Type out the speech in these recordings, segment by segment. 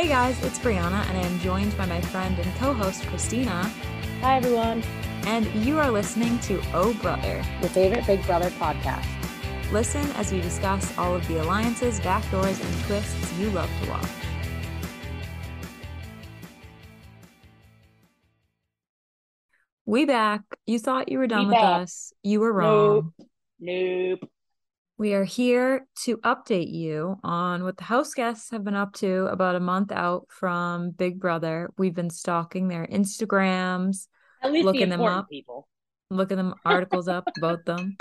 Hey guys, it's Brianna, and I am joined by my friend and co host Christina. Hi, everyone. And you are listening to Oh Brother, your favorite Big Brother podcast. Listen as we discuss all of the alliances, backdoors, and twists you love to watch. We back. You thought you were done We with back. us. You were wrong. Nope. We are here to update you on what the house guests have been up to about a month out from Big Brother. We've been stalking their Instagrams, At least Looking the them up. people. looking them articles up about them.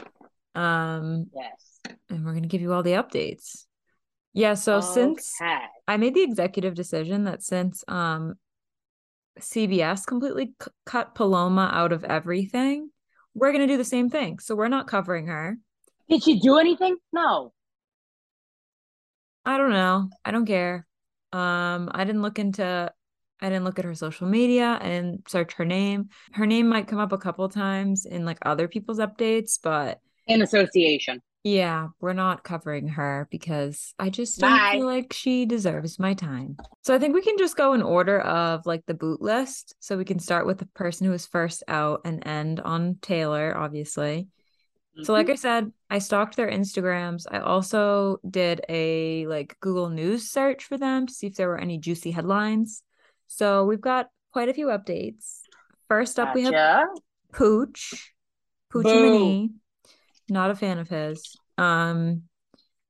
Um, Yes. and we're gonna give you all the updates. Yeah, so since I made the executive decision that since um CBS completely c- cut Paloma out of everything, we're gonna do the same thing. So we're not covering her. Did she do anything? No. I don't know. I don't care. Um, I didn't look into I didn't look at her social media. I didn't search her name. Her name might come up a couple times in like other people's updates, but In association. yeah, we're not covering her because I just don't Bye. feel like she deserves my time. So I think we can just go in order of like the boot list. So we can start with the person who was first out and end on Taylor, obviously. So, like I said, I stalked their Instagrams. I also did a like Google News search for them to see if there were any juicy headlines. So we've got quite a few updates. First up, we have Gotcha. Pooch, Poochie Mini. Not a fan of his. Um,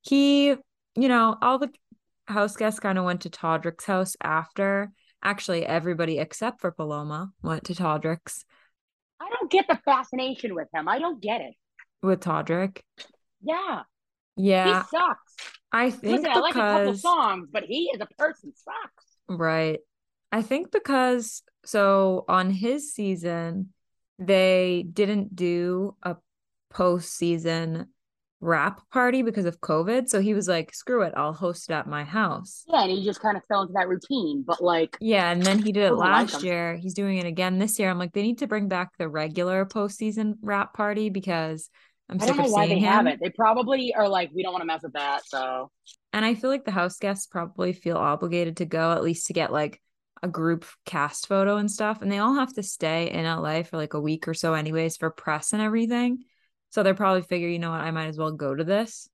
he, you know, all the house guests kind of went to Todrick's house after. Actually, everybody except for Paloma went to Todrick's I don't get the fascination with him. I don't get it. With Todrick. Yeah. Yeah, He sucks. I think Listen, I like a couple songs, but he as a person sucks. Right. I think because so on his season, they didn't do a postseason wrap party because of COVID. So he was like, screw it, I'll host it at my house. Yeah, and he just kind of fell into that routine. But like, Yeah, and then he did it I like last year. He's doing it again this year. I'm like, they need to bring back the regular postseason wrap party because I'm I don't know why they him. haven't. They probably are like, we don't want to mess with that. So And I feel like the house guests probably feel obligated to go at least to get like a group cast photo and stuff. And they all have to stay in LA for like a week or so, anyways, for press and everything. So they're probably figure, you know what, I might as well go to this.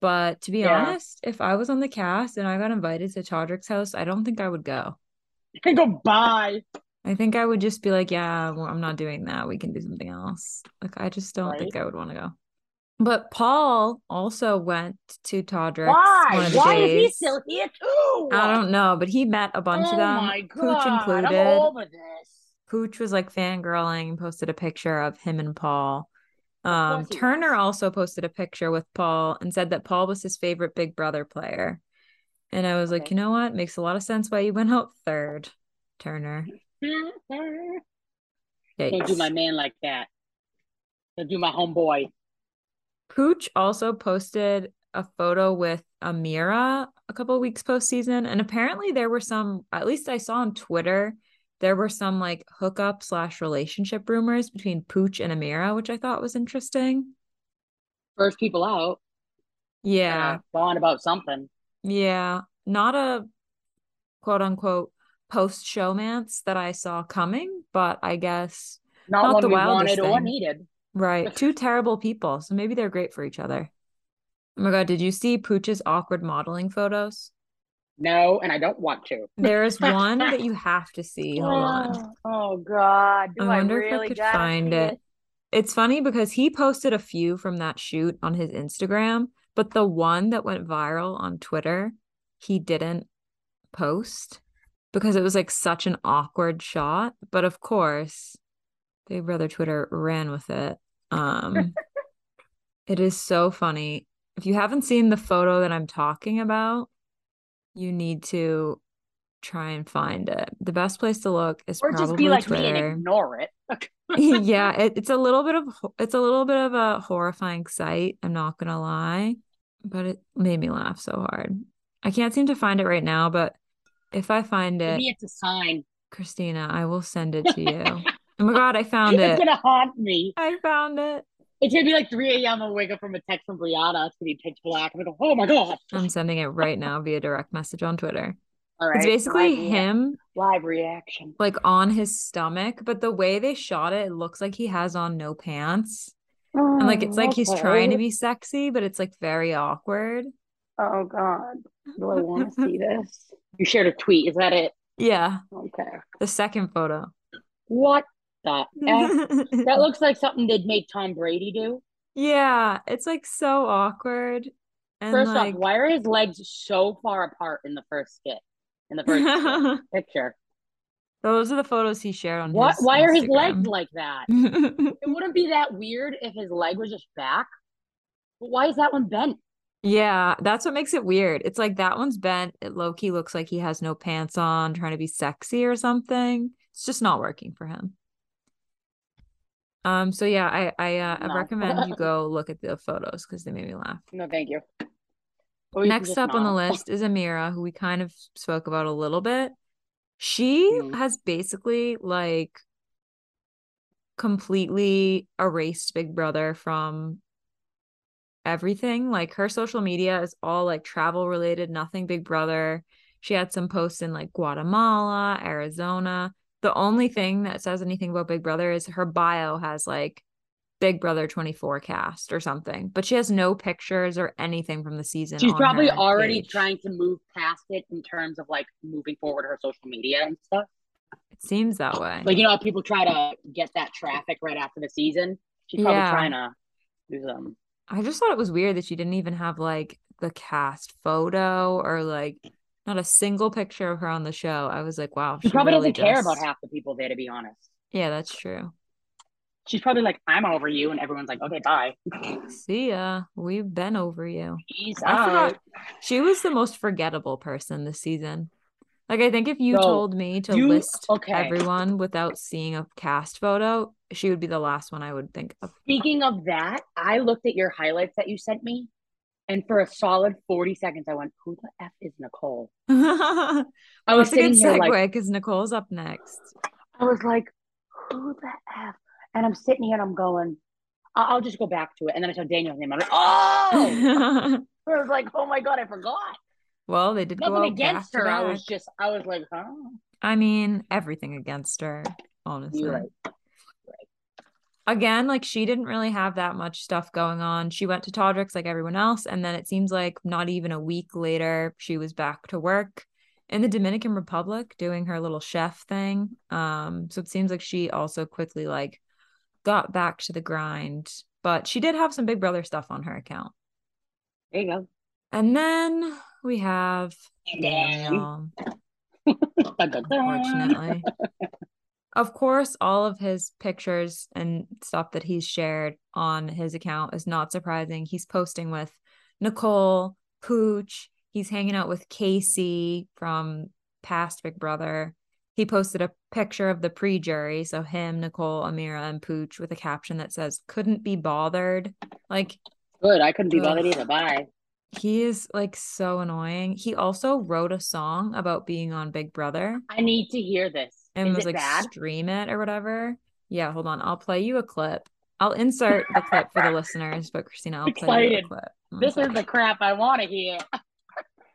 But to be Yeah. honest, if I was on the cast and I got invited to Todrick's house, I don't think I would go. You can go bye. I think I would just be like, yeah, well, I'm not doing that. We can do something else. Like, I just don't think I would want to go. But Paul also went to Todrick's Why? one of the Why is he days. still here too? I don't know, but he met a bunch oh of them, my Pooch god, I'm included. over this. Pooch was like fangirling and posted a picture of him and Paul. Um, Turner was. also posted a picture with Paul and said that Paul was his favorite Big Brother player. And I was like, you know what? Makes a lot of sense why you went out third, Turner. Don't do my man like that. Don't do my homeboy. Pooch also posted a photo with Ameerah a couple of weeks postseason, and apparently there were some. At least I saw on Twitter there were some like hookup slash relationship rumors between Pooch and Ameerah, which I thought was interesting. First people out. Yeah, bond about something. yeah, not a quote unquote post showmance that I saw coming, but I guess Not, Not one the we wildest wanted or thing. needed. right, two terrible people, so maybe they're great for each other. Oh my god, did you see Pooch's awkward modeling photos? No, and I don't want to. There is one that you have to see. Hold on. Oh, God. Do I I, wonder if I could find see it. It's funny because he posted a few from that shoot on his Instagram, but the one that went viral on Twitter, he didn't post because it was like such an awkward shot. But of course, Big Brother Twitter ran with it. Um, it is so funny. If you haven't seen the photo that I'm talking about, you need to try and find it. The best place to look is probably. Or probably just be like me and ignore it. yeah, it, it's a little bit of it's a little bit of a horrifying sight. I'm not gonna lie, but it made me laugh so hard. I can't seem to find it right now, but if I find it, Maybe it's a sign. Christina, I will send it to you. oh my god, I found it! It's gonna haunt me. I found it. It's gonna be like 3 a.m. I'll wake up from a text from Brianna. It's gonna be pitch black. I'm gonna go, oh my god. I'm sending it right now via direct message on Twitter. All right. It's basically live him live reaction. like on his stomach, but the way they shot it, it looks like he has on no pants. And like it's like he's trying to be sexy, but it's like very awkward. Oh God. Do I want to see this? You shared a tweet. Is that it? Yeah, Okay. the second photo. What the F? That looks like something they'd make Tom Brady do. yeah, it's like so awkward. And First like off, why are his legs so far apart in the first skit? In the first picture. those are the photos he shared on What his why are his legs like that? It wouldn't be that weird if his leg was just back. But why is that one bent? Yeah, that's what makes it weird. It's like that one's bent. It low key looks like he has no pants on, trying to be sexy or something. It's just not working for him. Um, so yeah, I I, uh, I recommend you go look at the photos because they made me laugh. No, thank you. Or Next up on the list is Ameerah, who we kind of spoke about a little bit. She Mhm. has basically like completely erased Big Brother from everything. Like her social media is all like travel related, nothing Big Brother. She had some posts in like Guatemala, Arizona. The only thing that says anything about Big Brother is her bio has like Big Brother 24 cast or something, but she has no pictures or anything from the season. She's probably already page. trying to move past it in terms of like moving forward her social media and stuff. It seems that way. Like you know how people try to get that traffic right after the season. She's probably Yeah. trying to do some. I just thought it was weird that she didn't even have like the cast photo or like not a single picture of her on the show. I was like, wow, She probably really doesn't care about half the people there, to be honest. Yeah, that's true. She's probably like, "I'm over you," and everyone's like, "Okay, bye." See ya. We've been over you. Peace I out. forgot she was the most forgettable person this season. Like I think if you So, told me to you- list okay. everyone without seeing a cast photo, she would be the last one I would think of. Speaking of that, I looked at your highlights that you sent me, and for a solid 40 seconds, I went, Who the F is Nicole? I was was a good sitting here like, because Nicole's up next. I was like, Who the F? And I'm sitting here and I'm going, I- I'll just go back to it. And then I saw Daniel's name. I'm like, Oh, I was like, Oh my God, I forgot. Well, they did Nothing out against her. I was just, I was like, Huh? I mean, everything against her, honestly. You're right. Again, like she didn't really have that much stuff going on. She went to Todrick's like everyone else, and then it seems like not even a week later, she was back to work in the Dominican Republic doing her little chef thing. Um, so it seems like she also quickly like got back to the grind, but she did have some Big Brother stuff on her account. There you go. And then we have Daniel. Unfortunately. of course, all of his pictures and stuff that he's shared on his account is not surprising. He's posting with Nicole, Pooch. He's hanging out with Casey from past Big Brother. He posted a picture of the pre jury. So, him, Nicole, Ameerah, and Pooch with a caption that says, couldn't be bothered. Like, Good. I couldn't be Ugh. bothered either. Bye. He is like so annoying. He also wrote a song about being on Big Brother I need to hear this. and Is was like bad? stream it or whatever. Yeah, hold on. I'll play you a clip. I'll insert the clip for the listeners, but Christina, I'll play you a Excited. clip. One This is the crap I want to hear.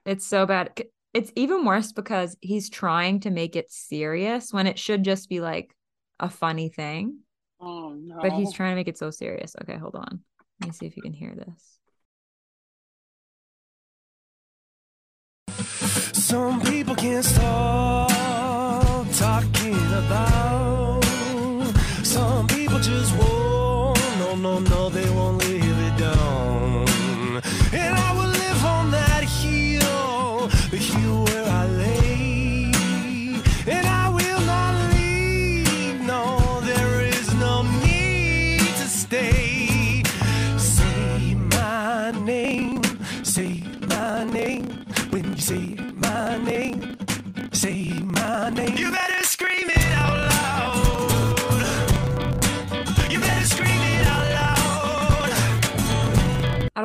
It's so bad. It's even worse because he's trying to make it serious when it should just be like a funny thing, Oh no. but he's trying to make it so serious. Okay, hold on. Let me see if you can hear this. Some people can't stop talking about. Some people just won't. No, no, no, they won't leave it down. And I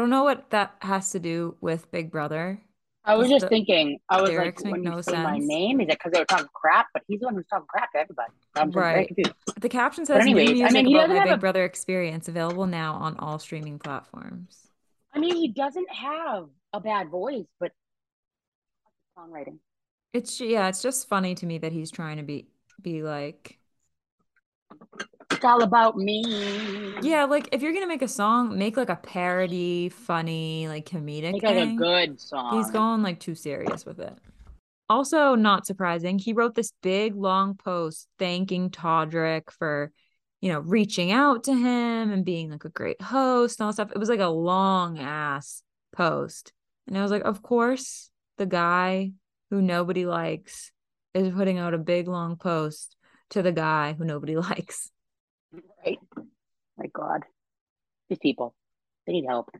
don't know what that has to do with Big Brother. I was just the thinking. I was like, when you no say my name, is it because they were talking crap? But he's the one who's talking crap to everybody. I'm Right. The caption says anyways, I mean, he about doesn't my Big a- Brother experience available now on all streaming platforms. I mean, he doesn't have a bad voice, but songwriting. It's yeah, it's just funny to me that he's trying to be be like It's all about me. yeah, like if you're gonna make a song, make like a parody, funny, like comedic Make like a good song. He's going like too serious with it. Also, not surprising, he wrote this big long post thanking Todrick for, you know, reaching out to him and being like a great host and all that stuff. It was like a long ass post. And I was like, of course, the guy who nobody likes is putting out a big long post to the guy who nobody likes. Right. My God. These people. They need help.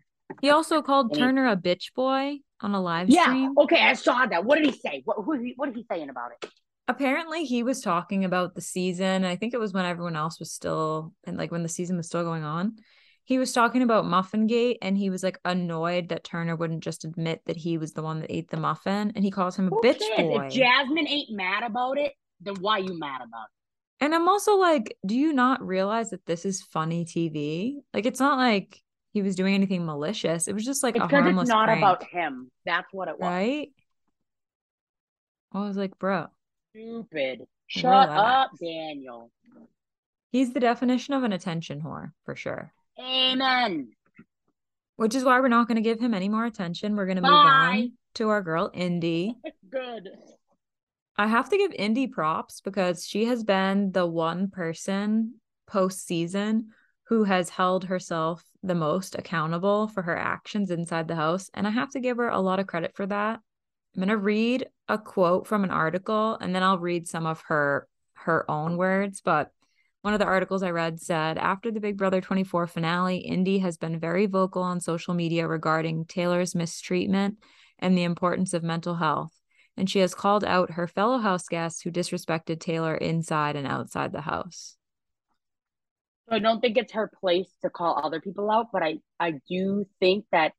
He also called. Turner a bitch boy on a live Yeah. stream. Okay, I saw that. What did he say? What who, what is he saying about it? apparently he was talking about the season. I think it was when everyone else was still and like when the season was still going on. He was talking about Muffin Gate and he was like annoyed that Turner wouldn't just admit that he was the one that ate the muffin and he calls him a Who bitch cares? boy. If Jasmine ain't mad about it, then why you mad about it? And I'm also like, do you not realize that this is funny TV? Like it's not like he was doing anything malicious. It was just like It's a harmless it's not prank, about him. That's what it was. right? I was like, bro, Stupid. Shut Relax. up, Daniel. he's the definition of an attention whore for sure. Amen. Which is why we're not going to give him any more attention. We're going to move on to our girl, Indy. Good. I have to give Indy props because she has been the one person post season who has held herself the most accountable for her actions inside the house. And I have to give her a lot of credit for that. I'm going to read a quote from an article and then I'll read some of her her own words, but one of the articles I read said after the Big Brother 24 finale, Indy has been very vocal on social media regarding Taylor's mistreatment and the importance of mental health. And she has called out her fellow house guests who disrespected Taylor inside and outside the house. I don't think it's her place to call other people out, but I I do think that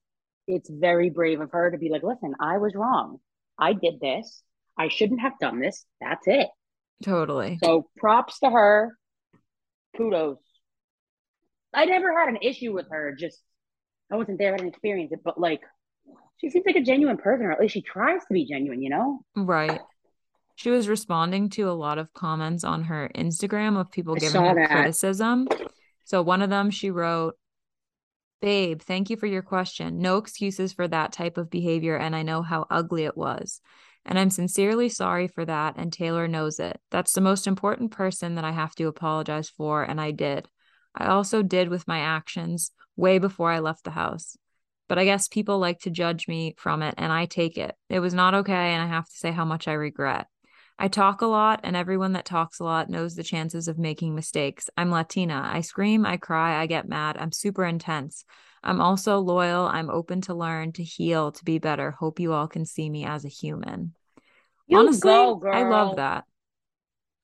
it's very brave of her to be like, listen, I was wrong. I did this. I shouldn't have done this. That's it. Totally. So props to her. Kudos. I never had an issue with her. Just I wasn't there. I didn't experience it, but like she seems like a genuine person, or at least she tries to be genuine. You know? Right. She was responding to a lot of comments on her Instagram of people I giving her that. criticism. So one of them, she wrote, Babe, thank you for your question. No excuses for that type of behavior, and I know how ugly it was. And I'm sincerely sorry for that, and Taylor knows it. That's the most important person that I have to apologize for, and I did. I also did with my actions way before I left the house. But I guess people like to judge me from it, and I take it. It was not okay, and I have to say how much I regret. I talk a lot, and everyone that talks a lot knows the chances of making mistakes. I'm Latina. I scream, I cry, I get mad. I'm super intense. I'm also loyal. I'm open to learn, to heal, to be better. Hope you all can see me as a human. You Honestly, go, girl. I love that.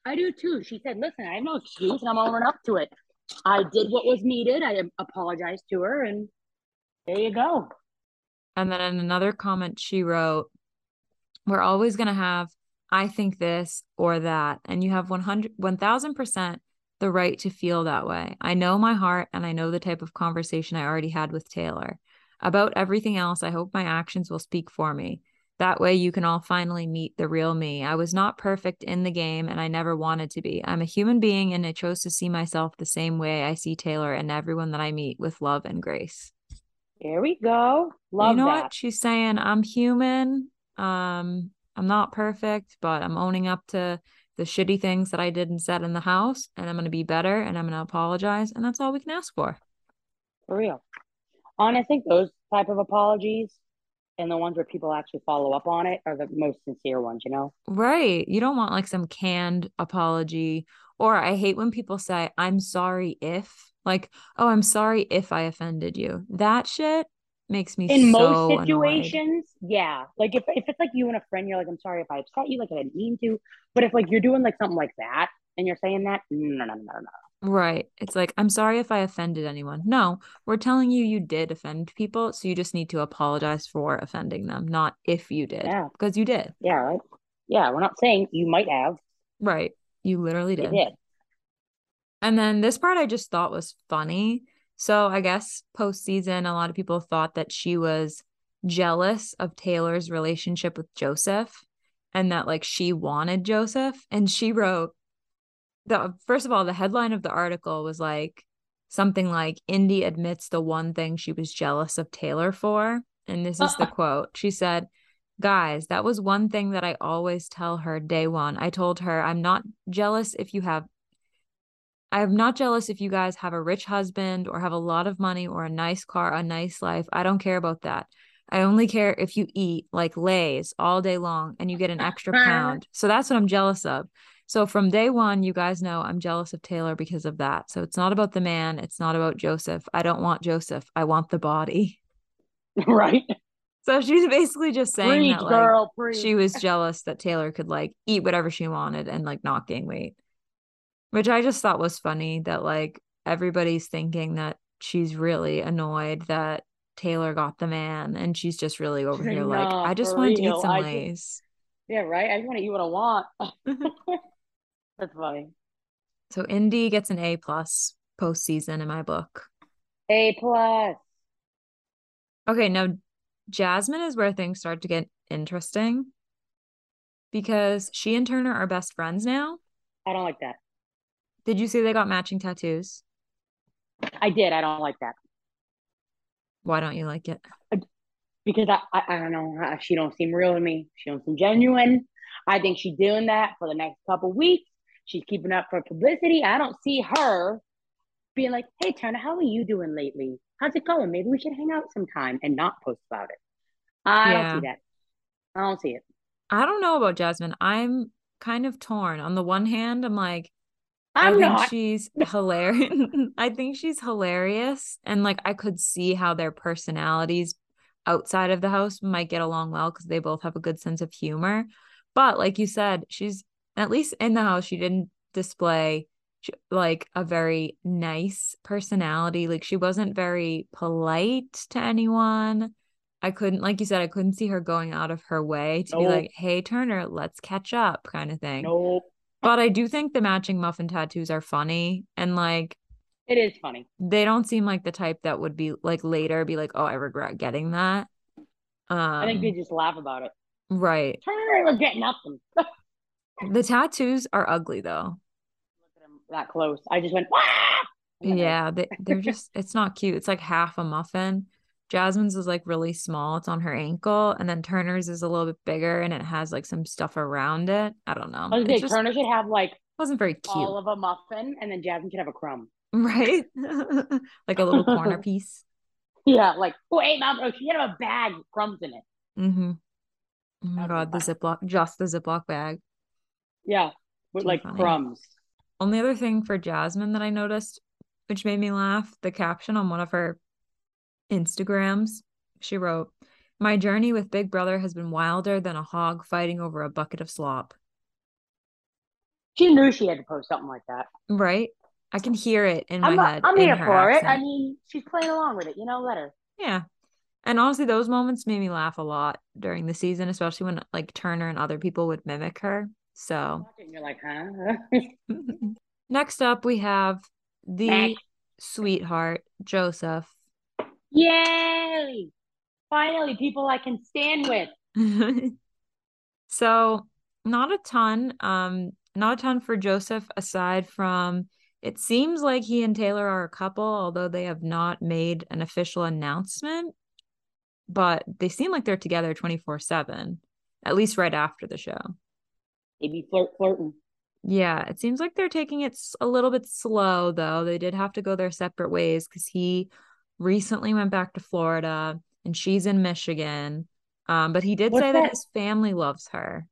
I do too. She said, "Listen, I have no excuse, and I'm owning up to it. I did what was needed. I apologized to her, and there you go." And then in another comment, she wrote, We're always going to have, I think this or that. And you have 100, 1000% the right to feel that way. I know my heart and I know the type of conversation I already had with Taylor. About everything else, I hope my actions will speak for me. That way, you can all finally meet the real me. I was not perfect in the game and I never wanted to be. I'm a human being and I chose to see myself the same way I see Taylor and everyone that I meet with love and grace There we go. Love you know that. what she's saying i'm human um i'm not perfect but i'm owning up to the shitty things that i did and said in the house and i'm going to be better and i'm going to apologize and that's all we can ask for For real. And I think those type of apologies and the ones where people actually follow up on it are the most sincere ones, you know? right you don't want like some canned apology or i hate when people say i'm sorry if like oh i'm sorry if i offended you that shit makes me In so most annoyed. situations, yeah. Like if, if it's like you and a friend, you're like, I'm sorry if I upset you, like I didn't mean to. But if like you're doing like something like that and you're saying that, no, no, no, no, no. Right. It's like, I'm sorry if I offended anyone. No, we're telling you you did offend people. So you just need to apologize for offending them, not if you did, Yeah. because you did. Yeah, right. Yeah, we're not saying you might have. Right. You literally You did. did. And then this part I just thought was funny. So I guess postseason, a lot of people thought that she was jealous of Taylor's relationship with Joseph. and that like she wanted Joseph. And she wrote the first of all, the headline of the article was like something like Indy admits the one thing she was jealous of Taylor for. And this is the quote. She said, Guys, that was one thing that I always tell her day one. I told her, I'm not jealous if you have I'm not jealous if you guys have a rich husband or have a lot of money or a nice car, a nice life. I don't care about that. I only care if you eat like Lay's all day long and you get an extra pound. So that's what I'm jealous of. So from day one, you guys know I'm jealous of Taylor because of that. So it's not about the man. It's not about Joseph. I don't want Joseph. I want the body. right. So she's basically just saying Preach, that like girl, she was jealous that Taylor could like eat whatever she wanted and like not gain weight. Which I just thought was funny that like everybody's thinking that she's really annoyed that Taylor got the man and she's just really over here like I just wanted to eat some I just- Lay's. Yeah, right. I just want to eat what I want. That's funny. So Indy gets an A plus postseason in my book. A plus. Okay, now Jasmine is where things start to get interesting because she and Turner are best friends now. I don't like that. Did you see they got matching tattoos? I did. I don't like that Why don't you like it? because I, I, I don't know. She don't seem real to me. She don't seem genuine. I think she's doing that for the next couple weeks. She's keeping up for publicity. I don't see her being like, "Hey, Turner, how are you doing lately? How's it going? Maybe we should hang out sometime and not post about it." I Yeah. don't see that. I don't see it. I don't know about Jasmine. I'm kind of torn. On the one hand, I'm like, I I'm think not. she's hilarious. I think she's hilarious. And like I could see how their personalities outside of the house might get along well because they both have a good sense of humor. But like you said, she's at least in the house, she didn't display like a very nice personality. Like she wasn't very polite to anyone. I couldn't, like you said, I couldn't see her going out of her way to be like, hey, Turner, let's catch up kind of thing. Nope. But I do think the matching muffin tattoos are funny and like It is funny. they don't seem like the type that would be like later be like, oh, I regret getting that. Um I think they just laugh about it. right. Turner was getting nothing. The tattoos are ugly though. Look at him that close. I just went, "Wah!" And then I- Yeah, they, they're just it's not cute. It's like half a muffin. Jasmine's is like really small. It's on her ankle, and then Turner's is a little bit bigger and it has like some stuff around it. I don't know. I was It gonna say, just Turner should have like wasn't very cute, all of a muffin, and then Jasmine should have a crumb. right? like a little corner piece. Yeah, like wait, mom, oh, she should have a bag with crumbs in it. Mm-hmm. Oh my god, the. Ziploc, just the Ziploc bag. Yeah, with Too like funny. crumbs. Only other thing for Jasmine that I noticed, which made me laugh, the caption on one of her Instagrams, she wrote, My journey with Big Brother has been wilder than a hog fighting over a bucket of slop. She knew she had to post something like that. Right? I can hear it in my I'm, head. I'm here her for it. I mean, she's playing along with it. You know, let her. Yeah. And honestly, those moments made me laugh a lot during the season, especially when like Turner and other people would mimic her. So Watch it and you're like, huh? next up, we have the sweetheart, Joseph. Yay! Finally, people I can stand with. so not a ton um not a ton for joseph aside from it seems like he and taylor are a couple although they have not made an official announcement but they seem like they're together 24 7 at least right after the show Maybe flirt, flirting. yeah it seems like they're taking it a little bit slow though they did have to go their separate ways because he recently went back to florida and she's in michigan um, but he did What's say that that? his family loves her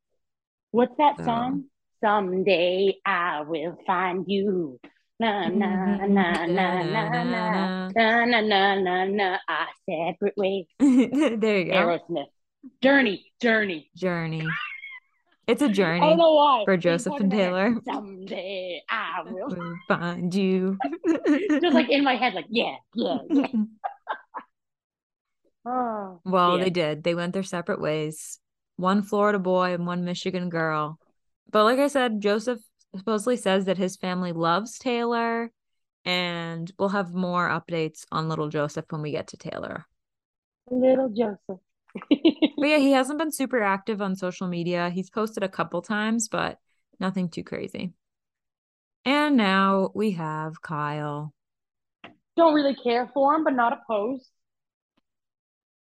What's that So- song? Someday I will find you. Na na na na na na na na na na na. Our separate ways. there you go. Aerosmith. Journey, journey. Journey. It's a journey don't know why. for Joseph and. Taylor. Someday I will. Find you. Just like in my head, like yeah, yeah, yeah. Oh, well, yeah. they did. They went their separate ways. One Florida boy and one Michigan girl. But like I said, Joseph supposedly says that his family loves Taylor, and we'll have more updates on little Joseph when we get to Taylor. little Joseph. But yeah, he hasn't been super active on social media. He's posted a couple times, but nothing too crazy. And now we have Kyle. Don't really care for him, but not opposed.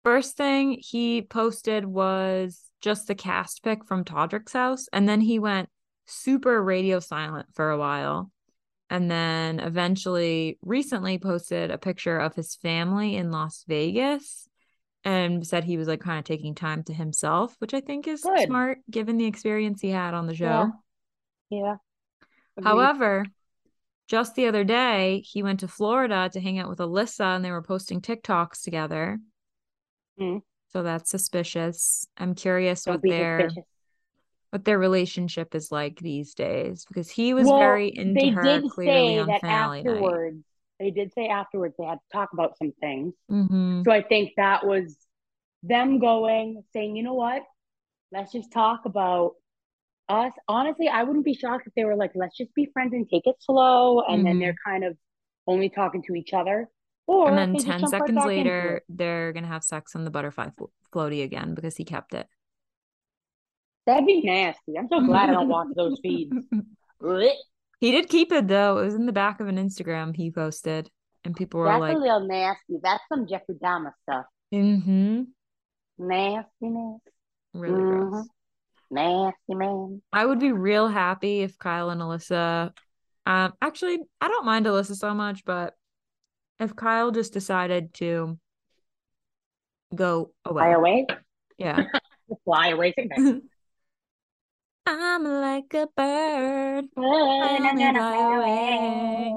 First thing he posted was just the cast pic from Todrick's house. And then he went super radio silent for a while. And then eventually, recently posted a picture of his family in Las Vegas and said he was like kind of taking time to himself, which I think is Good. smart given the experience he had on the show. Yeah. Yeah. However, just the other day, he went to Florida to hang out with Alyssa and they were posting TikToks together. Hmm. So that's suspicious. I'm curious Don't what their suspicious. what their relationship is like these days because he was Well, very into they her did clearly say on that finale night. They did say afterwards they had to talk about some things. hmm So I think that was them going, saying, you know what? Let's just talk about us. Honestly, I wouldn't be shocked if they were like, let's just be friends and take it slow. And then Mhm. they're kind of only talking to each other. Or And then 10 seconds later, they're gonna have sex on the butterfly flo- floaty again because he kept it. That'd be nasty. I'm so glad I don't watch those feeds. He did keep it though. It was in the back of an Instagram he posted, and people were That's like, a little nasty. That's some Jeffrey Dahmer stuff. "Mm-hmm, Nastiness. really Mhm. gross." Nasty man. I would be real happy if Kyle and Alyssa. Um, actually, I don't mind Alyssa so much, but if Kyle just decided to go away, Fly away, away. yeah, Fly away. I'm like a bird. I'm Fly gonna fly away.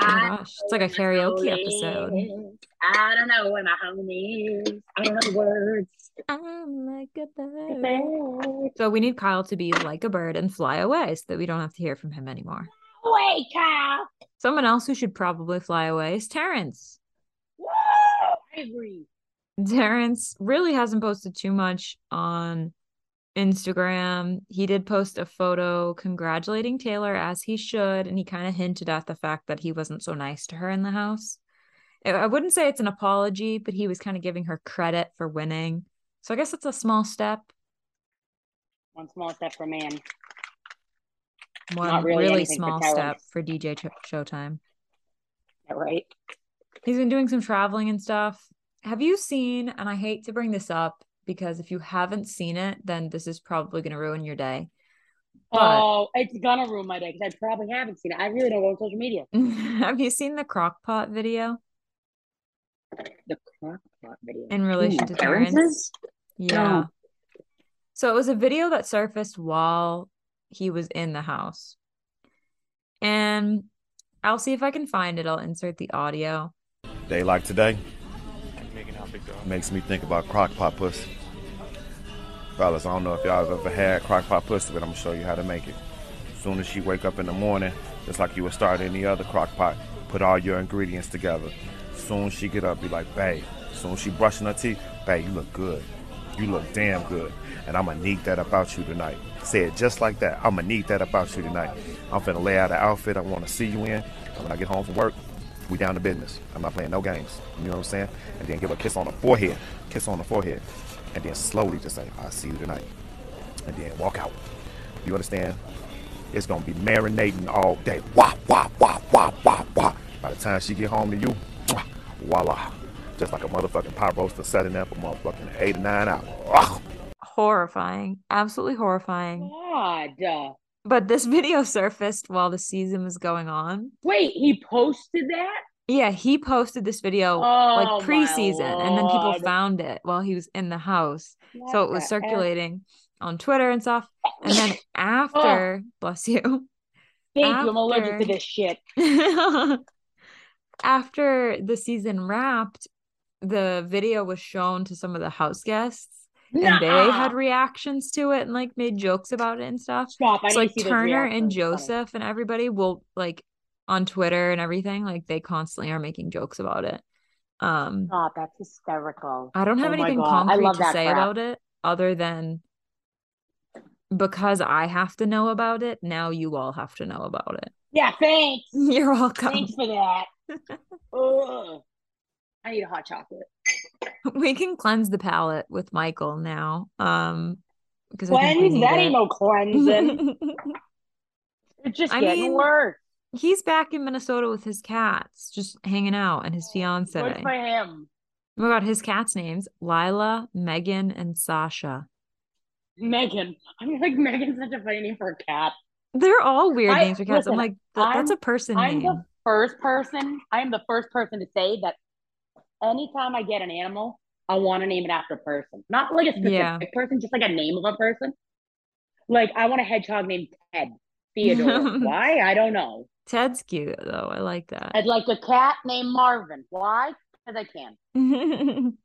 Oh my gosh, it's like a don't know where my karaoke episode. I don't know where my home is. I don't know the words. I'm like a bird. So we need Kyle to be like a bird and fly away so that we don't have to hear from him anymore. Away, Kyle. Someone else who should probably fly away is Terrance. Woo! I agree. Terrance really hasn't posted too much on Instagram. He did post a photo congratulating Taylor as he should, and he kind of hinted at the fact that he wasn't so nice to her in the house. I- wouldn't say it's an apology, but he was kind of giving her credit for winning. So I guess it's a small step, One small step for man. one really really, anything for small step for DJ Ch- Showtime. Right? He's been doing some traveling and stuff. Have you seen, and I hate to bring this up because if you haven't seen it, then this is probably going to ruin your day. But oh, it's gonna ruin my day because I probably haven't seen it. I really don't go on social media. have you seen the crock pot video The crock pot video. in relation Ooh, to Terrance? Terrance's? Yeah. Oh. So it was a video that surfaced while he was in the house. And I'll see if I can find it. I'll insert the audio. Day like today makes me think about crock pot pussy. Fellas, I don't know if y'all have ever had crock pot pussy, but I'm gonna show you how to make it. As soon as she wake up in the morning, just like you would start any other crock pot, put all your ingredients together. Soon she get up, be like, babe. Soon she brushing her teeth, babe, you look good. You look damn good. And I'm gonna need that about you tonight. Say it just like that. I'm gonna need that about you tonight. I'm finna lay out an outfit I wanna see you in. And when I get home from work, we down to business. I'm not playing no games. You know what I'm saying? And then give a kiss on the forehead. Kiss on the forehead. And then slowly just say, I'll see you tonight. And then walk out. You understand? It's gonna be marinating all day. Wah, wah, wah, wah, wah, wah. By the time she get home to you, mwah, voila. Just like a motherfucking pot roaster setting up for motherfucking eight or nine hours. Ah. Horrifying. Absolutely horrifying. God. But this video surfaced while the season was going on. Wait, he posted that? Yeah, he posted this video Oh, like preseason, and then people found it while he was in the house. so it was circulating on Twitter and stuff. And then after, oh. bless you, Thank you. I'm allergic to this shit. after the season wrapped, the video was shown to some of the house guests, and they had reactions to it and like made jokes about it and stuff. Stop. I so like to see those Turner and. Funny. Joseph and everybody will like on Twitter and everything, like they constantly are making jokes about it. Um Stop. That's hysterical. I don't have Oh anything concrete to say crap. about it other than because I have to know about it, now you all have to know about it. Yeah, thanks. You're welcome. Thanks for that. Ugh. I need a hot chocolate. we can cleanse the palate with Michael now. Um, because I think we Cleanse? That ain't it. no cleansing. it's just I getting mean, worse. He's back in Minnesota with his cats, just hanging out, and his oh, fiance. Good for him. Oh my god, his cats' names Lila, Megan, and Sasha. Megan. I mean, like Megan's such a funny name for a cat. They're all weird I- names for cats. I'm listen, like, th- that's a I'm- person I'm name. the first person. I am the first person to say that anytime I get an animal, I want to name it after a person, not like a specific Yeah. person, just like a name of a person. Like I want a hedgehog named Ted Theodore. Why? I don't know. Ted's cute though. I like that. I'd like a cat named Marvin. Why? Because I can.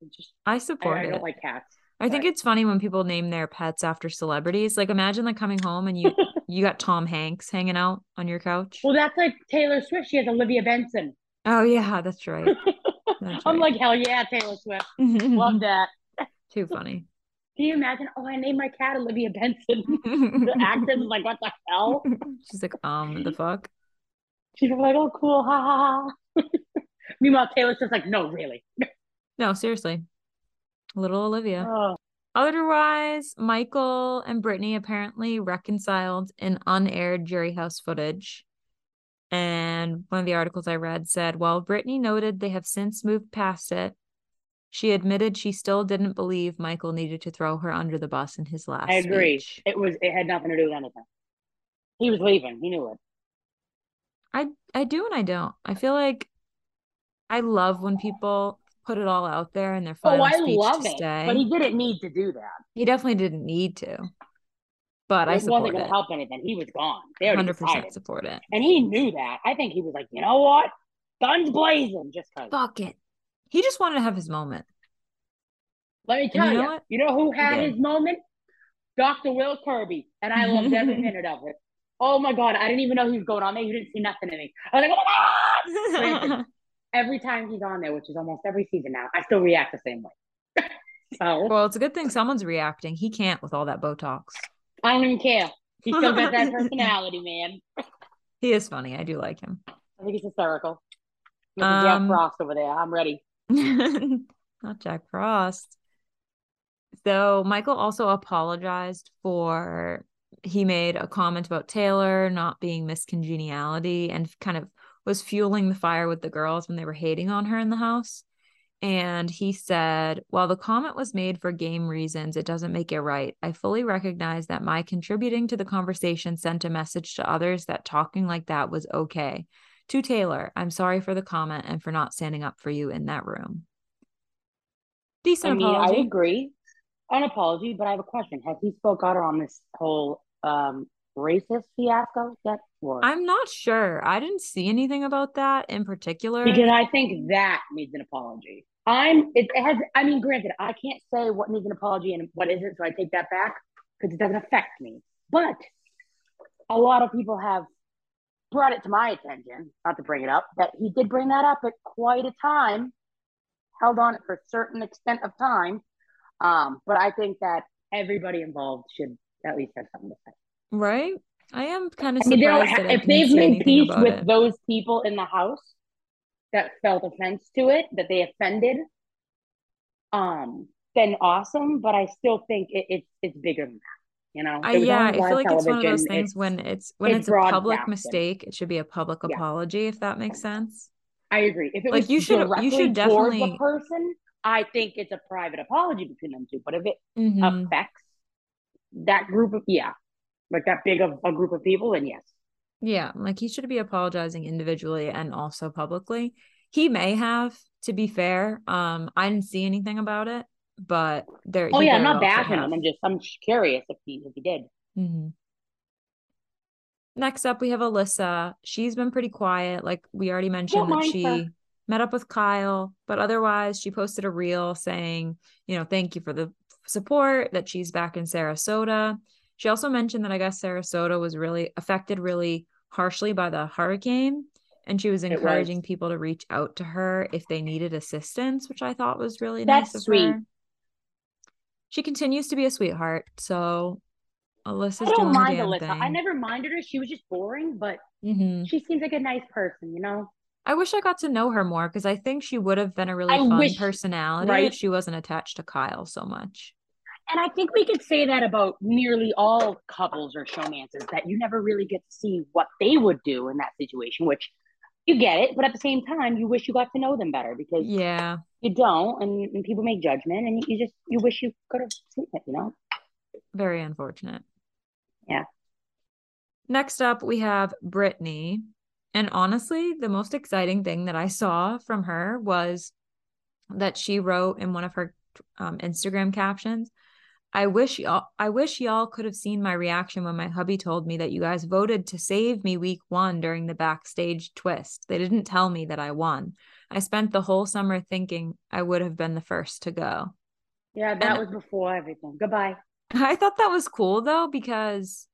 It's Just I I, support I it. don't like cats. I think it's funny when people name their pets after celebrities. Like imagine like coming home and you you got Tom Hanks hanging out on your couch. Well, that's like Taylor Swift. She has Olivia Benson. Oh yeah, that's right. That's I'm right. like, hell yeah, Taylor Swift. Love that. Too funny. Can you imagine? Oh, I named my cat Olivia Benson. the actress is like, what the hell? She's like, um, the fuck? She's like, oh, cool, ha ha ha. Meanwhile, Taylor's just like, no, really. No, seriously. Little Olivia. Oh, Otherwise, Michael and Brittany apparently reconciled in unaired jury house footage. And one of the articles I read said, while Brittany noted they have since moved past it, she admitted she still didn't believe Michael needed to throw her under the bus in his last I agree. speech. It was. It had nothing to do with anything. He was leaving. He knew it. I I do and I don't. I feel like I love when people put it all out there in their Oh, final I speech love to it. stay. But he didn't need to do that. He definitely didn't need to. But I it support wasn't going to help anything. He was gone. They already Hundred percent decided. support it. And he knew that. I think he was like, you know what? Guns blazing. Just because. Fuck it. He just wanted to have his moment. Let me tell you you, know you know who had his moment? Dr. Will Kirby. And I loved every minute of it. Oh my God. I didn't even know he was going on there. You didn't see nothing in me. I was like, oh my God. Granted, every time he's on there, which is almost every season now, I still react the same way. so well, it's a good thing someone's reacting. He can't with all that Botox. I don't even care. He still got that personality, man. He is funny. I do like him. I think he's hysterical. Mr. Um, Jack Frost over there. I'm ready. Not Jack Frost. So Michael also apologized for he made a comment about Taylor not being Miss Congeniality and kind of was fueling the fire with the girls when they were hating on her in the house. And he said, while the comment was made for game reasons, it doesn't make it right. I fully recognize that my contributing to the conversation sent a message to others that talking like that was okay. To Taylor, I'm sorry for the comment and for not standing up for you in that room. Decent I mean, apology. I agree. An apology, but I have a question. Has he spoke out on this whole um racist fiasco yet? Or I'm not sure. I didn't see anything about that in particular. because I think that needs an apology. I'm it, it has I mean, granted, I can't say what needs an apology and what isn't, so I take that back because it doesn't affect me. But a lot of people have brought it to my attention, not to bring it up, that he did bring that up at quite a time, held on it for a certain extent of time. Um, but I think that everybody involved should at least have something to say. right? I am kind of I mean, surprised ha- that if didn't they've made peace with it. those people in the house that felt offense to it, that they offended, um, then awesome. But I still think it, it's it's bigger than that. You know, I, yeah, I feel like it's one of those things It's- when it's when it's it's, a public mistake, it should be a public Yeah. apology, if that makes sense. I agree. If it Like, was you should- you should definitely- the person, I think it's a private apology between them two. But if it Mhm. affects that group of yeah, like that big of a group of people, then yes. Yeah, like he should be apologizing individually and also publicly. He may have, to be fair. Um, I didn't see anything about it, but there. Oh yeah, I'm not bashing him. I'm just I'm curious if he if he did. hmm Next up, we have Alyssa. She's been pretty quiet. Like we already mentioned that she her. met up with Kyle, but otherwise, she posted a reel saying, you know, thank you for the support, that she's back in Sarasota. She also mentioned that I guess Sarasota was really affected really harshly by the hurricane. And she was It was. encouraging people to reach out to her if they needed assistance, which I thought was really That's nice of sweet. her. She continues to be a sweetheart. So Alyssa's I don't doing mind Alyssa. thing. I never minded her. She was just boring, but Mhm. she seems like a nice person, you know? I wish I got to know her more because I think she would have been a really I fun wish- personality right? if she wasn't attached to Kyle so much. And I think we could say that about nearly all couples or showmances that you never really get to see what they would do in that situation, which you get it, but at the same time, you wish you got to know them better because Yeah. you don't, and, and people make judgment, and you just you wish you could have seen it, you know. Very unfortunate. Yeah. Next up, we have Brittany. And honestly, the most exciting thing that I saw from her was that she wrote in one of her um, Instagram captions, I wish y'all I wish y'all could have seen my reaction when my hubby told me that you guys voted to save me week 1 during the backstage twist. They didn't tell me that I won. I spent the whole summer thinking I would have been the first to go. Yeah, that And- was before everything. Goodbye. I thought that was cool though because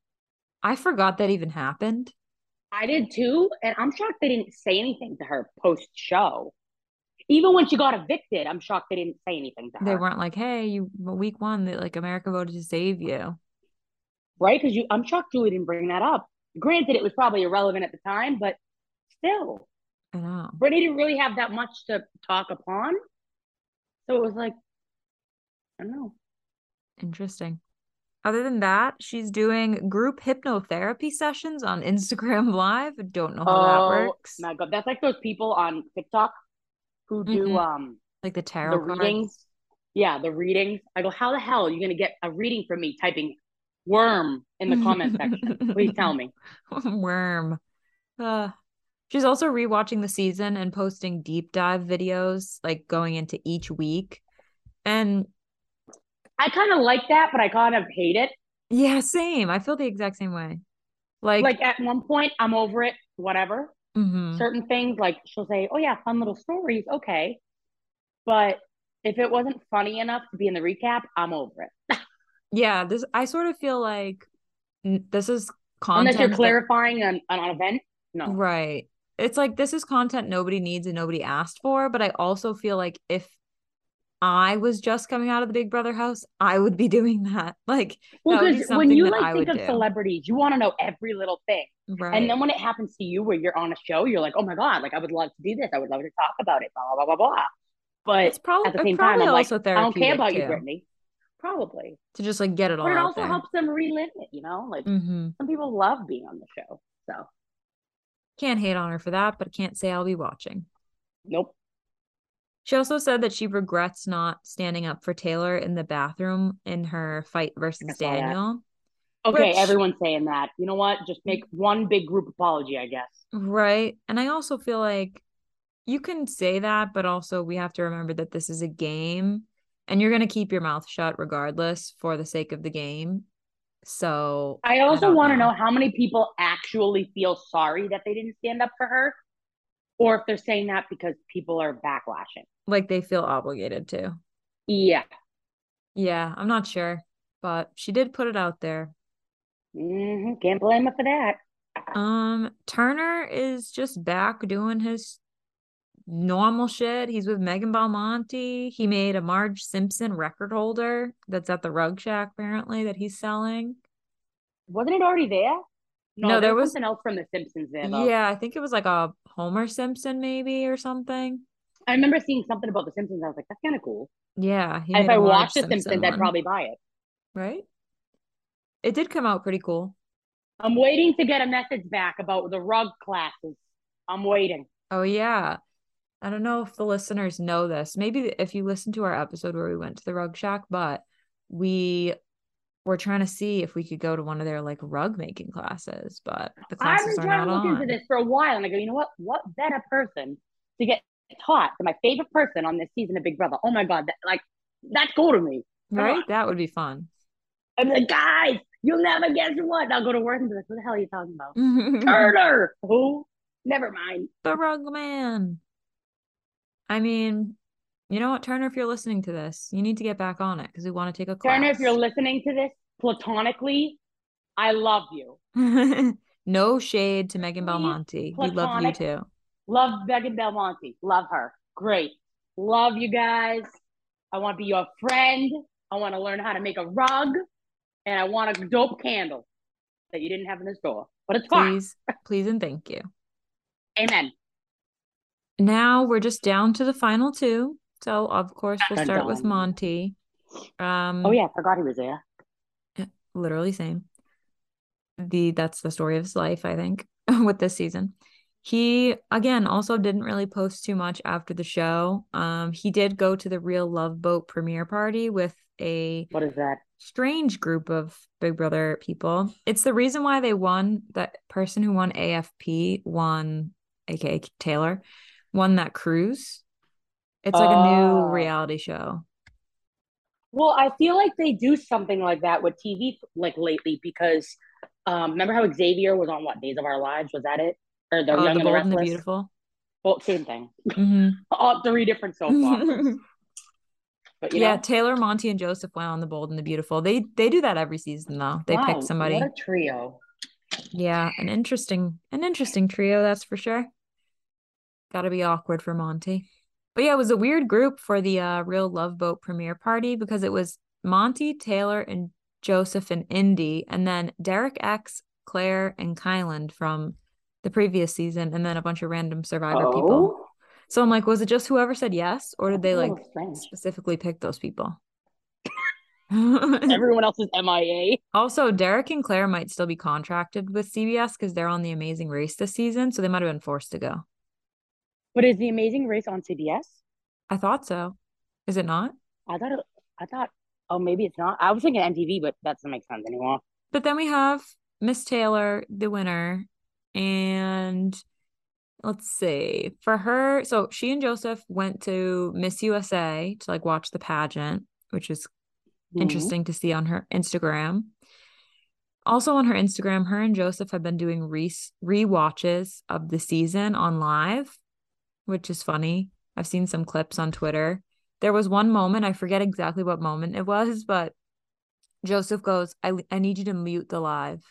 I forgot that even happened. I did too, and I'm shocked they didn't say anything to her post show. Even when she got evicted, I'm shocked they didn't say anything to her. They weren't like, "Hey, you week 1 that like America voted to save you." right? Because you, I'm shocked Julie didn't bring that up. Granted, it was probably irrelevant at the time, but still, I know. Brittany didn't really have that much to talk upon. So it was like, I don't know. Interesting. Other than that, she's doing group hypnotherapy sessions on Instagram Live. Don't know how that oh works. Oh my god, that's like those people on TikTok who do Mhm. um Like the the tarot cards. readings. Yeah, the readings. I go, how the hell are you gonna get a reading from me typing worm in the comment section? Please tell me. Worm. Uh, she's also rewatching the season and posting deep dive videos, like going into each week. And I kind of like that, but I kind of hate it. yeah, same. I feel the exact same way. Like, Like at one point, I'm over it. Whatever. Mhm. certain things like she'll say oh yeah fun little stories okay but if it wasn't funny enough to be in the recap i'm over it yeah, this I sort of feel like this is content unless you're that- clarifying an, an event no Right. It's like this is content nobody needs and nobody asked for, but I also feel like if I was just coming out of the Big Brother house, I would be doing that. Like well that be when you like I think of do. celebrities you want to know every little thing right. and then when it happens to you where you're on a show you're like oh my god like i would love to do this i would love to talk about it blah blah blah blah blah but it's probably at the same time i'm like i don't care about you brittany probably to just like get it all but it also there. helps them relive it you know like hmm some people love being on the show so Can't hate on her for that, but can't say I'll be watching. nope She also said that she regrets not standing up for Taylor in the bathroom in her fight versus saw that. Daniel. Okay, Which- everyone's saying that. You know what? Just make one big group apology, I guess. Right. And I also feel like you can say that, but also we have to remember that this is a game and you're going to keep your mouth shut regardless for the sake of the game. So I also want to know. know how many people actually feel sorry that they didn't stand up for her, or if they're saying that because people are backlashing. like they feel obligated to. Yeah. Yeah, I'm not sure, but she did put it out there. Mm-hmm. Can't blame her for that. Um, Turner is just back doing his normal shit. He's with Megan Belmonte. He made a Marge Simpson record holder that's at the Rug Shack apparently that he's selling. Wasn't it already there? No, there there was was- something else from The Simpsons there. Though. Yeah, I think it was like a Homer Simpson maybe or something. I remember seeing something about The Simpsons. I was like, that's kind of cool. Yeah, And if I watched The Simpson Simpsons, I'd probably buy it. right? It did come out pretty cool. I'm waiting to get a message back about the rug classes. I'm waiting. Oh yeah. I don't know if the listeners know this. Maybe if you listen to our episode where we went to the rug shack, but we were trying to see if we could go to one of their like rug making classes, but the classes I've been are trying not to look on. into this for a while, and I go, you know what? What better person to get taught than my favorite person on this season of Big Brother? Oh my god, that like that's cool to me. Come Right? on. That would be fun. I'm like, guys, you'll never guess what. And I'll go to work and be like, what the hell are you talking about? Turner. Who? Never mind. The rug man. I mean, you know what, Turner, if you're listening to this, you need to get back on it because we want to take a class. Turner, if you're listening to this platonically, I love you. no shade to Megan Please, Belmonte. We love you too. Love Megan Belmonte. Love her. Great. Love you guys. I want to be your friend. I want to learn how to make a rug. And I want a dope candle that you didn't have in the store. But it's fine. Please, please, and thank you. Amen. now we're just down to the final two. So of course we'll start with. Monte. Um Oh yeah, I forgot he was there. literally same. The that's the story of his life, I think, with this season. He again also didn't really post too much after the show. Um he did go to the Real Love Boat premiere party with a What is that? strange group of Big Brother people. It's the reason why they won. That person who won AFP won, aka Taylor, won that cruise. It's like a new Oh. reality show. Well, I feel like they do something like that with TV like lately because um remember how Xavier was on what Days of Our Lives? Was that it? Or the Oh, Young the and the Bold and the Beautiful. Well, same thing. Mhm. All three different soap operas. But yeah, know, Taylor, Monte, and Joseph went on the Bold and the Beautiful. They they do that every season though. They wow, pick somebody. What a trio. Yeah, an interesting, an interesting trio, that's for sure. Gotta be awkward for Monte. But yeah, it was a weird group for the uh Real Love Boat premiere party because it was Monte, Taylor, and Joseph and Indy, and then Derek X, Claire, and Kyland from the previous season, and then a bunch of random survivor people. Oh, So I'm like, was it just whoever said yes, or did that's they like specifically pick those people? Everyone else is MIA. Also, Derek and Claire might still be contracted with CBS because they're on the Amazing Race this season, so they might have been forced to go. But is the Amazing Race on CBS? I thought so. Is it not? I thought it, I thought oh maybe it's not. I was thinking MTV, but that doesn't make sense anymore. But then we have Miss Taylor, the winner, and let's see. For her, so she and Joseph went to Miss USA to like watch the pageant, which is Mhm. interesting to see on her Instagram. Also on her Instagram, her and Joseph have been doing re re-watches of the season on live, which is funny. I've seen some clips on Twitter. There was one moment, I forget exactly what moment it was, but Joseph goes, I, I need you to mute the live.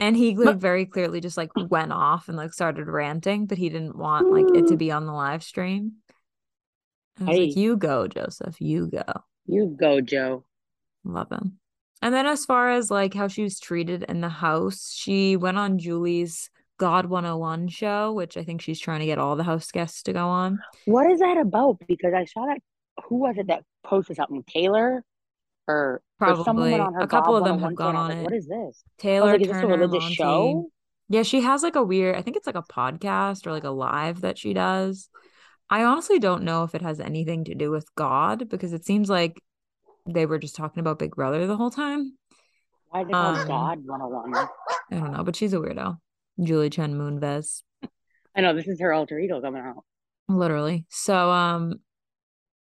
And he like very clearly just like went off and like started ranting, but he didn't want like it to mm. be on the live stream. I was like, Hey. you go, Joseph, you go. You go, Joe. Love him. And then as far as like how she was treated in the house, she went on Julie's God 101 show, which I think she's trying to get all the house guests to go on. What is that about? Because I saw that. Who was it that posted something? Taylor, or or Probably. her A couple God of them have gone on like, it. What is this? Taylor like, is this a religious Monte. show? Yeah, she has like a weird, I think it's like a podcast or like a live that she does. I honestly don't know if it has anything to do with God because it seems like they were just talking about Big Brother the whole time. Why they call Um, God 101? I don't know, but she's a weirdo. Julie Chen Moonves. I know this is her alter ego coming out. Literally. So um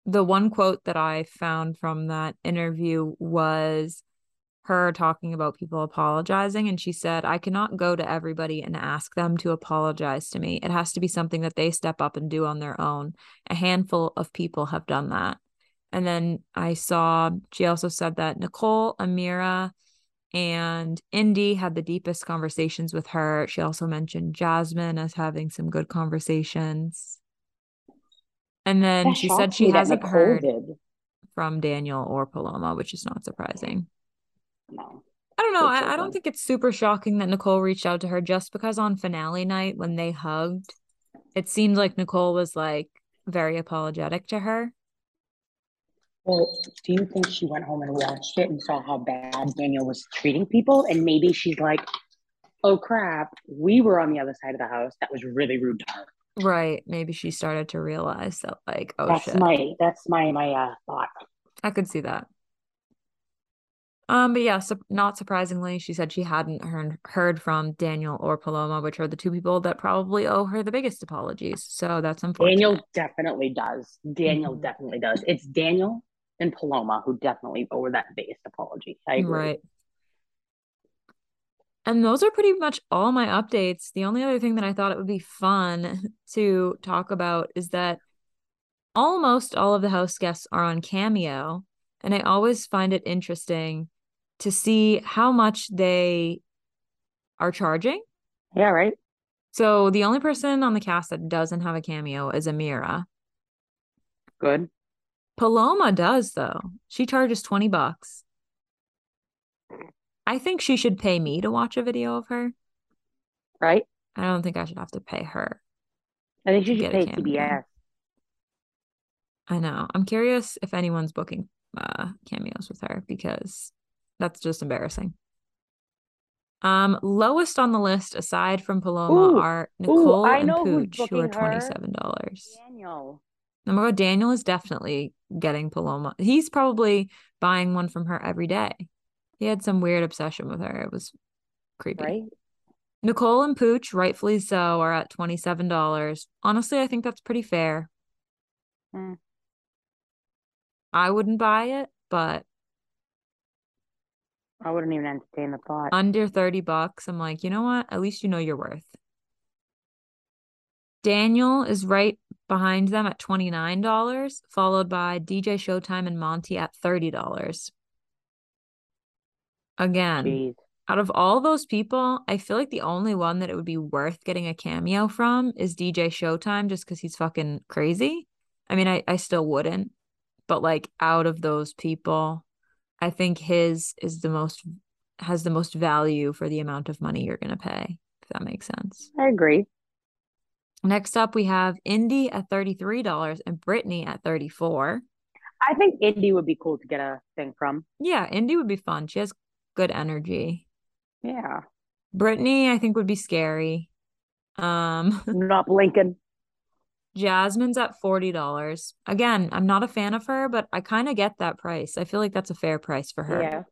the one quote that I found from that interview was her talking about people apologizing and she said, "I cannot go to everybody and ask them to apologize to me. It has to be something that they step up and do on their own. A handful of people have done that." And then I saw she also said that Nicole, Ameerah, and Indy had the deepest conversations with her. She also mentioned Jasmine as having some good conversations. And then That she said she hasn't Nicole heard did. from Daniel or Paloma, which is not surprising. No. I don't know. I, I don't think it's super shocking that Nicole reached out to her just because on finale night when they hugged, it seemed like Nicole was like very apologetic to her. Well, do you think she went home and watched it and saw how bad Daniel was treating people? And maybe she's like, oh crap, we were on the other side of the house. That was really rude to her. Right. Maybe she started to realize that, like, oh that's shit. my that's my my uh thought. I could see that. Um, but yeah, su- not surprisingly, she said she hadn't heard heard from Daniel or Paloma, which are the two people that probably owe her the biggest apologies. So that's unfortunate. Daniel definitely does. Daniel Mhm. definitely does. It's Daniel and Paloma who definitely owe that biggest apology. I agree. Right. And those are pretty much all my updates. The only other thing that I thought it would be fun to talk about is that almost all of the house guests are on Cameo, and I always find it interesting to see how much they are charging. Yeah, right. So the only person on the cast that doesn't have a cameo is Ameerah. Good. Paloma does though. She charges 20 bucks. I think she should pay me to watch a video of her. Right? I don't think I should have to pay her. I think she should pay. CBS. I know. I'm curious if anyone's booking uh cameos with her because that's just embarrassing. Um, lowest on the list aside from Paloma Ooh, are Nicole I and Pooch, who are twenty-seven dollars. Daniel. Oh my god, Daniel is definitely getting Paloma. He's probably buying one from her every day. He had some weird obsession with her. It was creepy. Right? Nicole and Pooch, rightfully so, are at $27. Honestly, I think that's pretty fair. Hmm. I wouldn't buy it, but I wouldn't even entertain the thought. under 30 bucks, I'm like, you know what? At least you know your worth. Daniel is right behind them at $29, followed by DJ Showtime and Monte at $30. Again, Jeez. out of all those people, I feel like the only one that it would be worth getting a cameo from is DJ Showtime just because he's fucking crazy. I mean, I, I still wouldn't, but like out of those people, I think his is the most has the most value for the amount of money you're gonna pay, if that makes sense. I agree. Next up, we have Indy at $33 and Brittany at 34 I think Indy would be cool to get a thing from. Yeah, Indy would be fun. She has good energy. Yeah. Brittany, I think, would be scary. Um, Not blinking. Jasmine's at $40. Again, I'm not a fan of her, but I kind of get that price. I feel like that's a fair price for her. Yeah.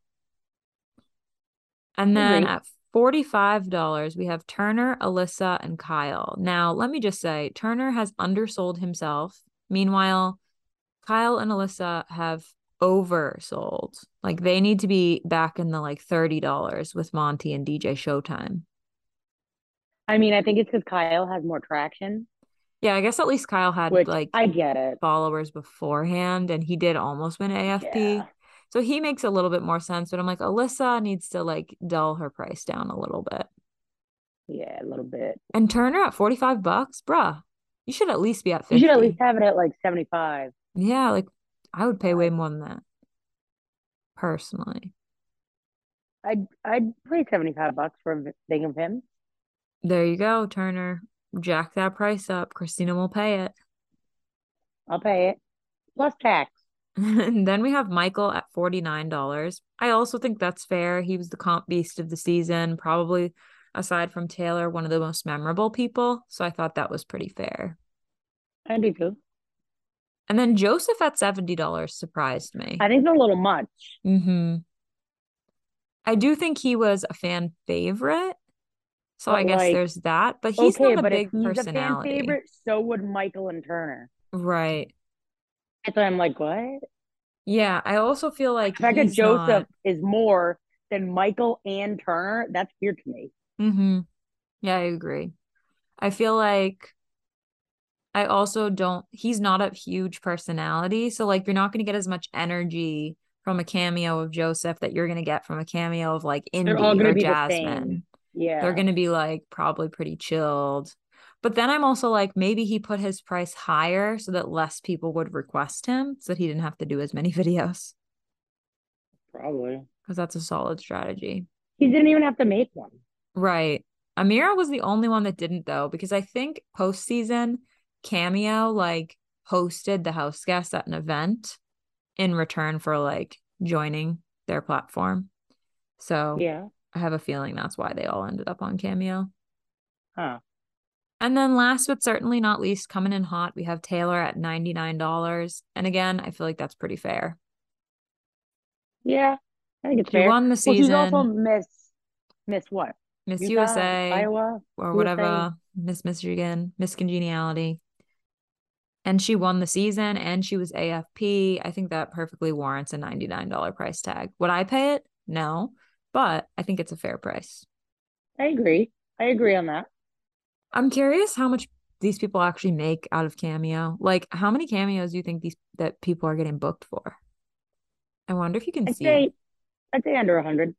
And then at $45, we have Turner, Alyssa, and Kyle. Now, let me just say, Turner has undersold himself. Meanwhile, Kyle and Alyssa have oversold. Like they need to be back in the like $30 with Monte and DJ Showtime. I mean, I think it's because Kyle has more traction, Yeah, I guess at least Kyle had which like I get it. followers beforehand and he did almost win AFP. Yeah. So he makes a little bit more sense, but I'm like, Alyssa needs to like dull her price down a little bit. Yeah, a little bit. And Turner at 45 bucks, bruh. You should at least be at 50. You should at least have it at like 75. Yeah, like I would pay way more than that. Personally. I'd I'd pay 75 bucks for a thing of him. There you go, Turner. Jack that price up. Christina will pay it. I'll pay it. Plus tax. And then we have Michael at $49. I also think that's fair. He was the comp beast of the season, probably aside from Taylor, one of the most memorable people. So I thought that was pretty fair. I do too. And then Joseph at $70 surprised me. I think it's a little much. Mm-hmm. I do think he was a fan favorite. So I guess like, there's that. But he's okay, not a but big if he's a fan personality. favorite, so would Michael and Turner. Right. And so I'm like, what? Yeah. I also feel like The fact that Joseph not- is more than Michael and Turner, that's weird to me. Mm-hmm. Yeah, I agree. I feel like I also don't, he's not a huge personality. So, like, you're not going to get as much energy from a cameo of Joseph that you're going to get from a cameo of like Indy gonna or Jasmine. Yeah. They're going to be like probably pretty chilled. But then I'm also like, maybe he put his price higher so that less people would request him so that he didn't have to do as many videos Probably. because that's a solid strategy. He didn't even have to make one. Right. Ameerah was the only one that didn't though, because I think postseason Cameo like hosted the house guests at an event in return for like joining their platform. So Yeah. I have a feeling that's why they all ended up on Cameo. Huh. And then last but certainly not least, coming in hot, we have Taylor at $99. And again, I feel like that's pretty fair. Yeah. I think it's She fair. won the Well, she's also Miss Miss what? Miss Utah, USA. Iowa. or USA. whatever, Miss Michigan, Miss Congeniality. And she won the season and she was AFP. I think that perfectly warrants a $99 price tag. Would I pay it? No, but I think it's a fair price. I agree. I agree on that. I'm curious how much these people actually make out of Cameo. Like, how many cameos do you think these that people are getting booked for? I wonder if you can I'd see. say I'd say under a hundred.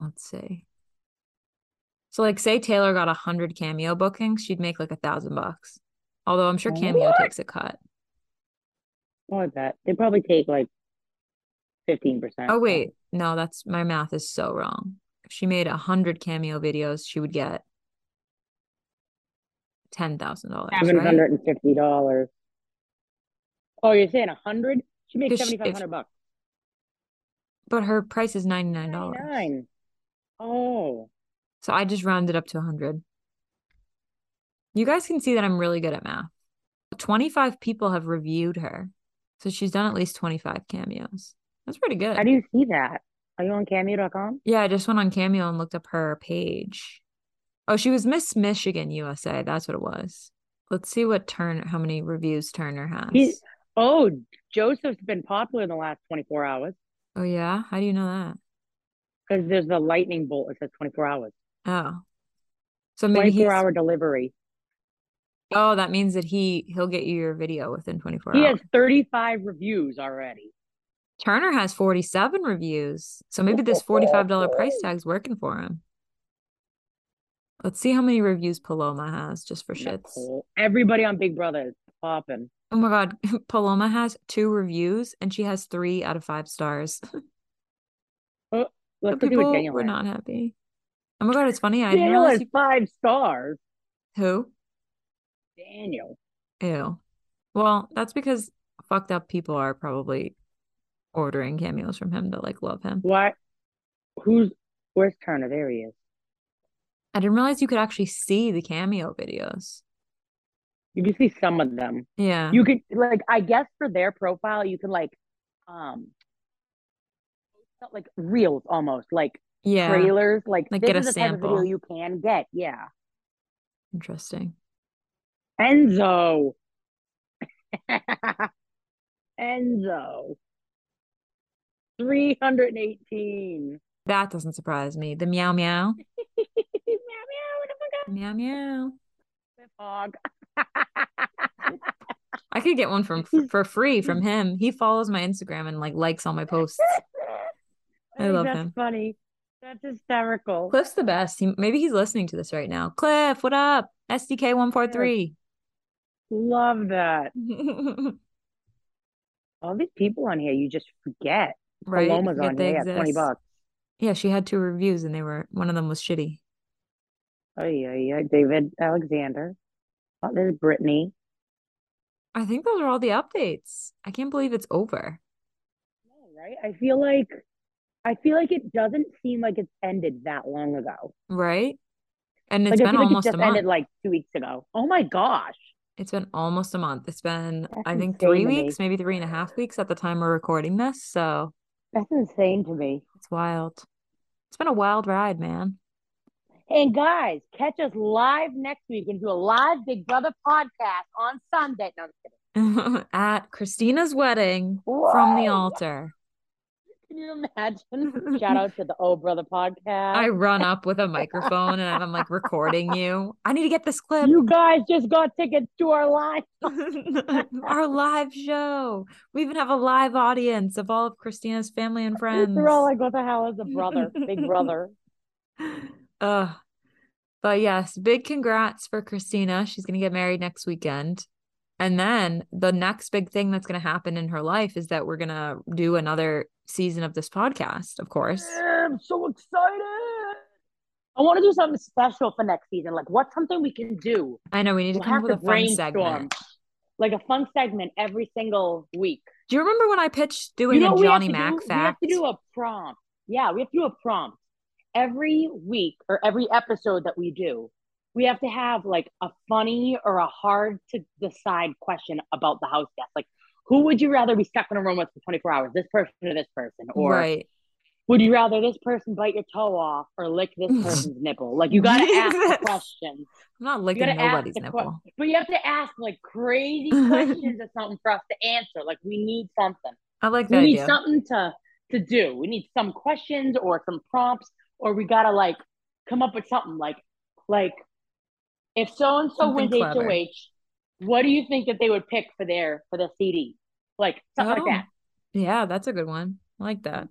Let's see. So, like, say Taylor got a hundred cameo bookings, she'd make like a thousand bucks. Although I'm sure Cameo What? takes a cut. What was that? They probably take like fifteen percent. Oh wait, no, that's my math is so wrong. If she made a hundred cameo videos, she would get ten thousand dollars. Seven Right? hundred and fifty dollars. Oh, you're saying a hundred? She makes seventy five hundred bucks. But her price is ninety nine dollars. Oh, So I just rounded up to a hundred. You guys can see that I'm really good at math. Twenty five people have reviewed her, so she's done at least twenty five cameos. That's pretty good. how do you see that? Are you on Cameo.com? Yeah, I just went on Cameo and looked up her page. Oh, she was Miss Michigan USA. That's what it was. Let's see what Turner, how many reviews Turner has. He- Oh, Joseph's been popular in the last twenty four hours oh yeah, how do you know that? because there's the lightning bolt. It says twenty four hours. Oh, so maybe Twenty he's. four hour delivery. Oh, that means that he he'll get you your video within twenty four He hours. He has thirty five reviews already. Turner has forty seven reviews, so maybe this forty five dollar price tag's working for him. Let's see how many reviews Paloma has, just for shits. Nicole. Everybody on Big Brother is popping. Oh my God, Paloma has two reviews and she has three out of five stars. Oh, Let's But people Daniel were not happy. Oh my God, it's funny. I Daniel has you... five stars. Who? Daniel. Ew. Well, that's because fucked up people are probably ordering cameos from him to like love him. What? Who's where's Turner? There he is. I didn't realize you could actually see the cameo videos. You can see some of them. Yeah. You could like I guess for their profile you can like um like reels almost like yeah. trailers like, Like, this get a is the type of video you can get yeah Interesting. Enzo Enzo 318 That doesn't surprise me. The meow meow. Meow meow meow. hog I could get one from for free from him. He follows my Instagram and like likes all my posts. I love that's him. funny that's hysterical Cliff's the best. He maybe he's listening to this right now. Cliff, what up? SDK one four three. love that all these people on here you just forget Right? Paloma's Forget on here 20 bucks Yeah, she had two reviews and they were one of them was shitty. Oh yeah, yeah. David Alexander. Oh, there's Brittany. I think those are all the updates. I can't believe it's over. No, right? I feel like I feel like it doesn't seem like it's ended that long ago. Right? And Like it's I been feel like it almost just a month. ended like two weeks ago. Oh my gosh. It's been almost a month. It's been, That's I think, three weeks, maybe three and a half weeks at the time we're recording this. So That's insane to me. it's wild. It's been a wild ride, man. And guys, catch us live next week and do a live Big Brother podcast on Sunday. No, I'm just kidding. At Christina's wedding from the altar. Can you imagine? Shout out to the Oh Brother podcast. I run up with a microphone and I'm like recording you. I need to get this clip. you guys just got tickets to our live. Our live show. We even have a live audience of all of Christina's family and friends. They're all like, what the hell is a brother? Big brother. Uh, but yes, big congrats for Christina. She's gonna get married next weekend. And then the next big thing that's gonna happen in her life is that we're gonna do another season of this podcast, of course. I'm so excited. I want to do something special for next season. Like, what's something we can do? I know we need to We'll come up have with to a fun segment. Like a fun segment every single week. Do you remember when I pitched doing you know a what we have Johnny to Mac do? fact? We have to do a prompt. Yeah, we have to do a prompt. Every week or every episode that we do, we have to have like a funny or a hard to decide question about the house guest. Like, who would you rather be stuck in a room with for 24 hours? This person or this person? Or right. would you rather this person bite your toe off or lick this person's nipple? Like, you got to ask the Yes. questions. I'm not licking gotta nobody's nipple. but you have to ask like crazy questions or something for us to answer. Like, we need something. I like that. We need idea. something to to do. We need some questions or some prompts, or we gotta like come up with something like like if so and so wins clever. HOH, what do you think that they would pick for their for their CD? Like something Oh. like that. Yeah, that's a good one. I like that.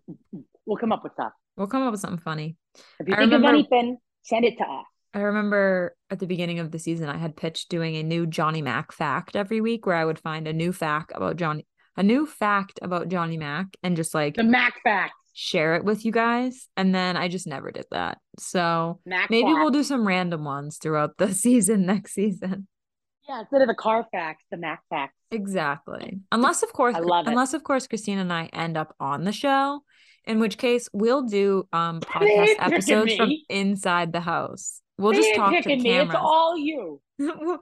We'll come up with stuff. We'll come up with something funny. If you I think remember- of anything, send it to us. I remember at the beginning of the season, I had pitched doing a new Johnny Mac fact every week where I would find a new fact about Johnny, a new fact about Johnny Mac and just like The Mac facts. Share it with you guys. And then I just never did that. So Mac maybe we'll do some random ones throughout the season next season. Yeah, instead of the car facts, the Mac facts. Exactly. Unless of course I love it. unless of course Christina and I end up on the show, in which case we'll do um podcast episodes from inside the house. We'll just talk to the me. It's all you.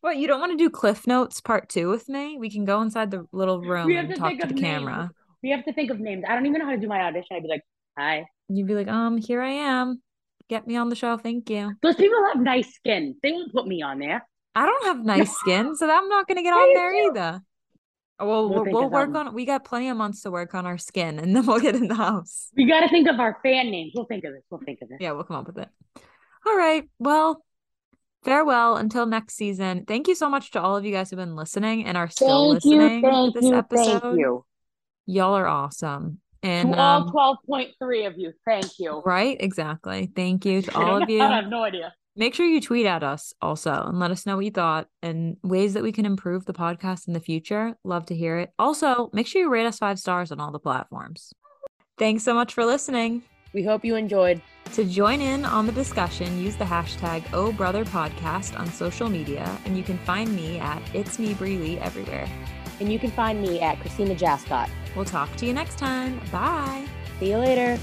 what you don't want to do cliff notes part two with me? We can go inside the little room and talk to the camera. We have to think of names. I don't even know how to do my audition. I'd be like, hi. You'd be like, um, here I am. Get me on the show, thank you. Those people have nice skin. They won't put me on there. I don't have nice skin, so I'm not gonna get on there do. either. Well, We'll we'll, think we'll of work on. We got plenty of months to work on our skin, and then we'll get in the house. We got to think of our fan names. We'll think of this. We'll think of this. Yeah, we'll come up with it. All right. Well, farewell until next season. Thank you so much to all of you guys who've been listening and are still Thank you. listening Thank to this you. episode. Y'all are awesome. And all um, 12.3 of you. Thank you. right, exactly. Thank you to all of you. I have no idea. Make sure you tweet at us also and let us know what you thought and ways that we can improve the podcast in the future. Love to hear it. Also, make sure you rate us five stars on all the platforms. Thanks so much for listening. We hope you enjoyed. To join in on the discussion, use the hashtag Oh Brother Podcast on social media, and you can find me at It's Me Breely everywhere. And you can find me at Christina Jascott. We'll talk to you next time. Bye. See you later.